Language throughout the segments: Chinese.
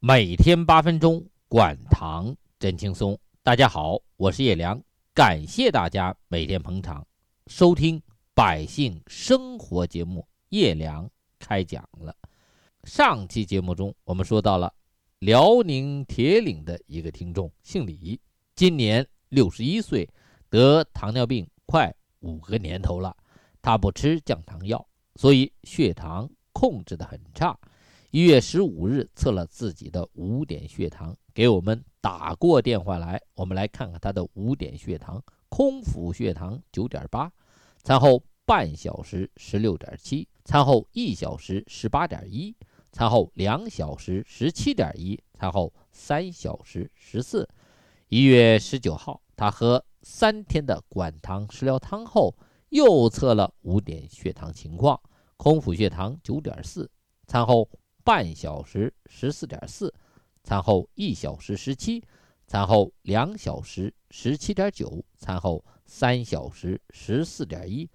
每天八分钟，管糖真轻松。大家好，我是叶良，感谢大家每天捧场收听百姓生活节目。叶良开讲了。上期节目中，我们说到了辽宁铁岭的一个听众，姓李，今年六十一岁，得糖尿病快五个年头了。他不吃降糖药，所以血糖控制的很差。一月十五日测了自己的五点血糖，给我们打过电话来。我们来看看他的五点血糖，空腹血糖九点八，餐后半小时十六点七，餐后一小时十八点一，餐后两小时十七点一，餐后三小时十四。一月十九号，他喝三天的管糖食疗汤后，又测了五点血糖情况，空腹血糖九点四，餐后。半小时十四点四，餐后一小时十七，餐后两小时十七点九，餐后三小时十四点一，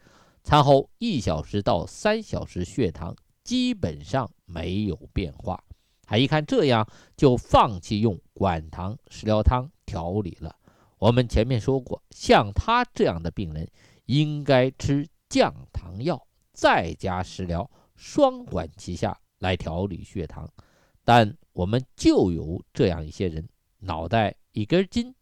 餐后一小时到三小时血糖基本上没有变化。他一看这样，就放弃用管糖食疗汤调理了。我们前面说过，像他这样的病人，应该吃降糖药，再加食疗，双管齐下。来调理血糖，但我们就有这样一些人，脑袋一根筋，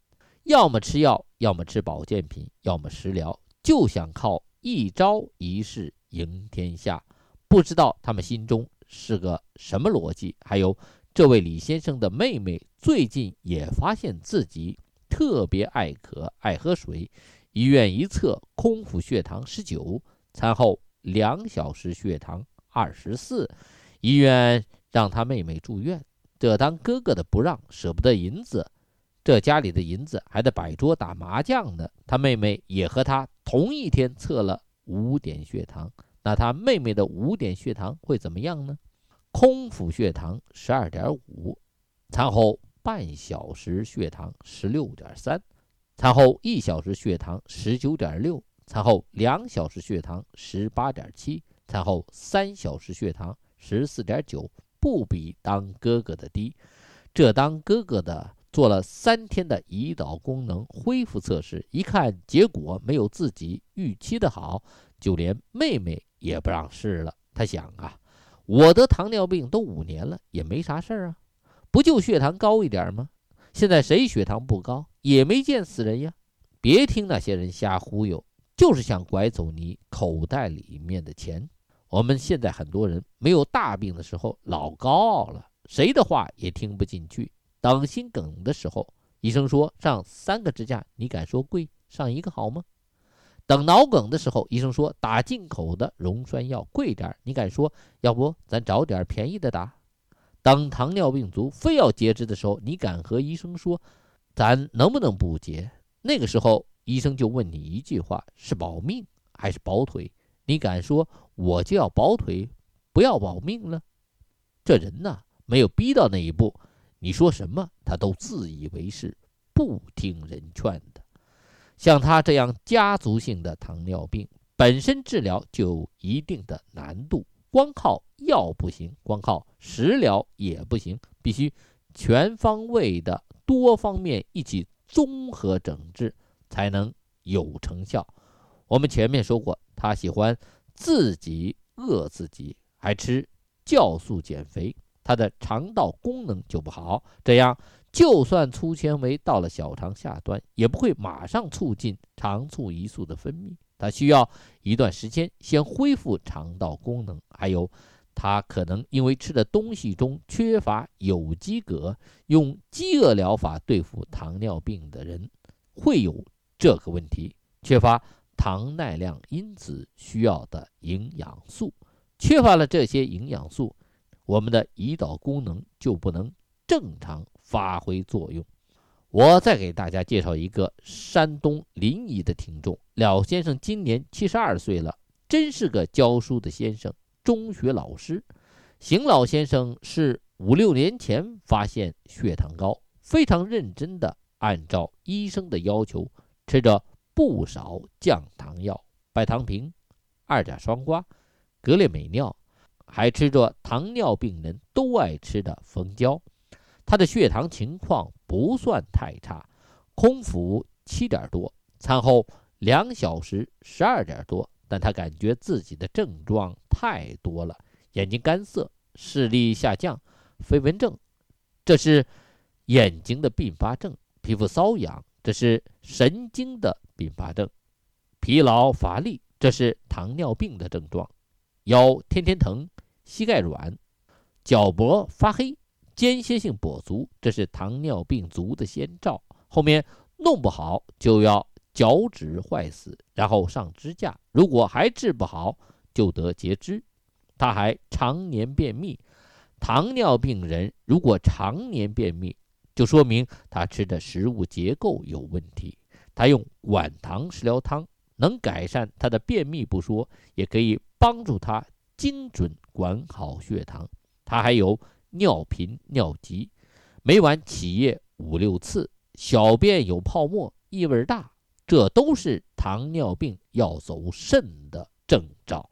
要么吃药，要么吃保健品，要么食疗，就想靠一招一式赢天下。不知道他们心中是个什么逻辑？还有这位李先生的妹妹，最近也发现自己特别爱渴、爱喝水。医院一测，空腹血糖十九，餐后两小时血糖二十四。医院让他妹妹住院，这当哥哥的不让，舍不得银子，这家里的银子还得摆桌打麻将呢。他妹妹也和他同一天测了五点血糖，那他妹妹的五点血糖会怎么样呢？空腹血糖十二点五，餐后半小时血糖十六点三，餐后一小时血糖十九点六，餐后两小时血糖十八点七，餐后三小时血糖。十四点九，不比当哥哥的低。这当哥哥的做了三天的胰岛功能恢复测试，一看结果没有自己预期的好，就连妹妹也不让试了。他想啊，我得糖尿病都五年了，也没啥事儿啊，不就血糖高一点吗？现在谁血糖不高，也没见死人呀。别听那些人瞎忽悠，就是想拐走你口袋里面的钱。我们现在很多人没有大病的时候老高傲了，谁的话也听不进去。等心梗的时候，医生说上三个支架，你敢说贵？上一个好吗？等脑梗的时候，医生说打进口的溶栓药贵点，你敢说？要不咱找点便宜的打？等糖尿病足非要截肢的时候，你敢和医生说，咱能不能不截？那个时候医生就问你一句话：是保命还是保腿？你敢说我就要保腿，不要保命了？这人呐，没有逼到那一步，你说什么他都自以为是，不听人劝的。像他这样家族性的糖尿病，本身治疗就有一定的难度，光靠药不行，光靠食疗也不行，必须全方位的、多方面一起综合整治，才能有成效。我们前面说过。他喜欢自己饿自己，还吃酵素减肥，他的肠道功能就不好。这样，就算粗纤维到了小肠下端，也不会马上促进肠促胰素的分泌。他需要一段时间先恢复肠道功能。还有，他可能因为吃的东西中缺乏有机镉，用饥饿疗法对付糖尿病的人会有这个问题，缺乏。糖耐量因子需要的营养素，缺乏了这些营养素，我们的胰岛功能就不能正常发挥作用。我再给大家介绍一个山东临沂的听众廖先生，今年七十二岁了，真是个教书的先生，中学老师。邢老先生是五六年前发现血糖高，非常认真的按照医生的要求吃着。不少降糖药，白糖平、二甲双胍、格列美脲，还吃着糖尿病人都爱吃的蜂胶。他的血糖情况不算太差，空腹七点多，餐后两小时十二点多，但他感觉自己的症状太多了：眼睛干涩、视力下降、飞蚊症，这是眼睛的并发症；皮肤瘙痒，这是神经的并发症；疲劳乏力，这是糖尿病的症状；腰天天疼，膝盖软，脚脖发黑。间歇性跛足，这是糖尿病足的先兆。后面弄不好就要脚趾坏死，然后上支架。如果还治不好，就得截肢。他还常年便秘。糖尿病人如果常年便秘，就说明他吃的食物结构有问题。他用管糖食疗汤能改善他的便秘不说，也可以帮助他精准管好血糖。他还有。尿频、尿急，每晚起夜五六次，小便有泡沫，异味大，这都是糖尿病要走肾的征兆。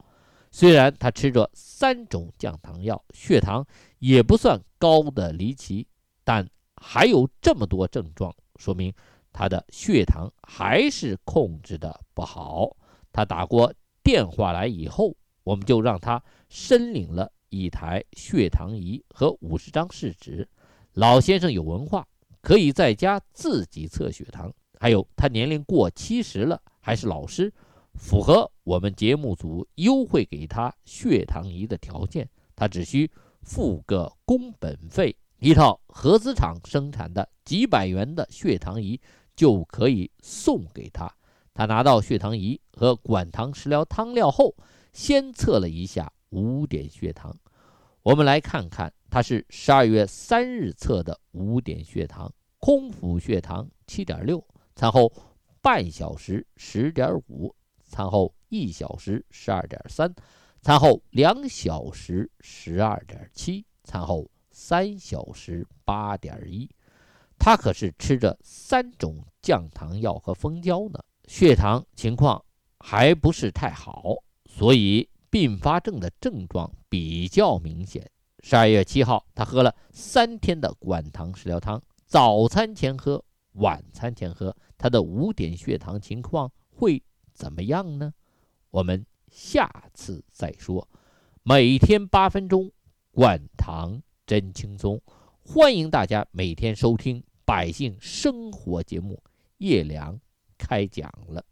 虽然他吃着三种降糖药，血糖也不算高的离奇，但还有这么多症状，说明他的血糖还是控制的不好。他打过电话来以后，我们就让他申领了。一台血糖仪和五十张试纸，老先生有文化，可以在家自己测血糖。还有他年龄过七十了，还是老师，符合我们节目组优惠给他血糖仪的条件。他只需付个工本费，一套合资厂生产的几百元的血糖仪就可以送给他。他拿到血糖仪和管糖食疗汤料后，先测了一下。五点血糖，我们来看看，他是十二月三日测的五点血糖，空腹血糖七点六，餐后半小时十点五，餐后一小时十二点三，餐后两小时十二点七，餐后三小时八点一。他可是吃着三种降糖药和蜂胶呢，血糖情况还不是太好，所以。并发症的症状比较明显。十二月七号，他喝了三天的管糖食疗汤，早餐前喝，晚餐前喝。他的五点血糖情况会怎么样呢？我们下次再说。每天八分钟，管糖真轻松。欢迎大家每天收听百姓生活节目，叶良开讲了。